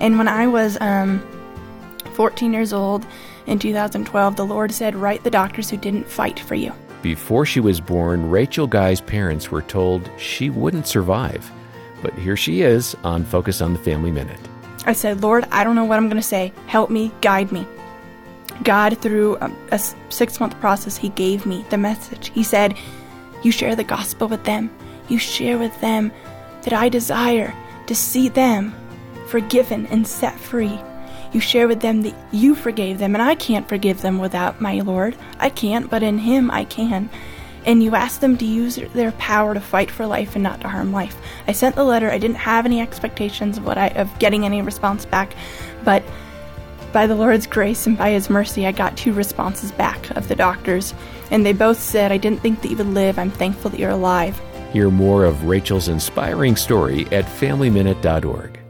And when I was um, 14 years old in 2012, the Lord said, Write the doctors who didn't fight for you. Before she was born, Rachel Guy's parents were told she wouldn't survive. But here she is on Focus on the Family Minute. I said, Lord, I don't know what I'm going to say. Help me, guide me. God, through a, a six month process, He gave me the message. He said, You share the gospel with them. You share with them that I desire to see them forgiven and set free. You share with them that you forgave them, and I can't forgive them without my Lord. I can't, but in Him I can. And you ask them to use their power to fight for life and not to harm life. I sent the letter. I didn't have any expectations of what I of getting any response back, but by the Lord's grace and by His mercy, I got two responses back of the doctors, and they both said, "I didn't think that you would live. I'm thankful that you're alive." Hear more of Rachel's inspiring story at FamilyMinute.org.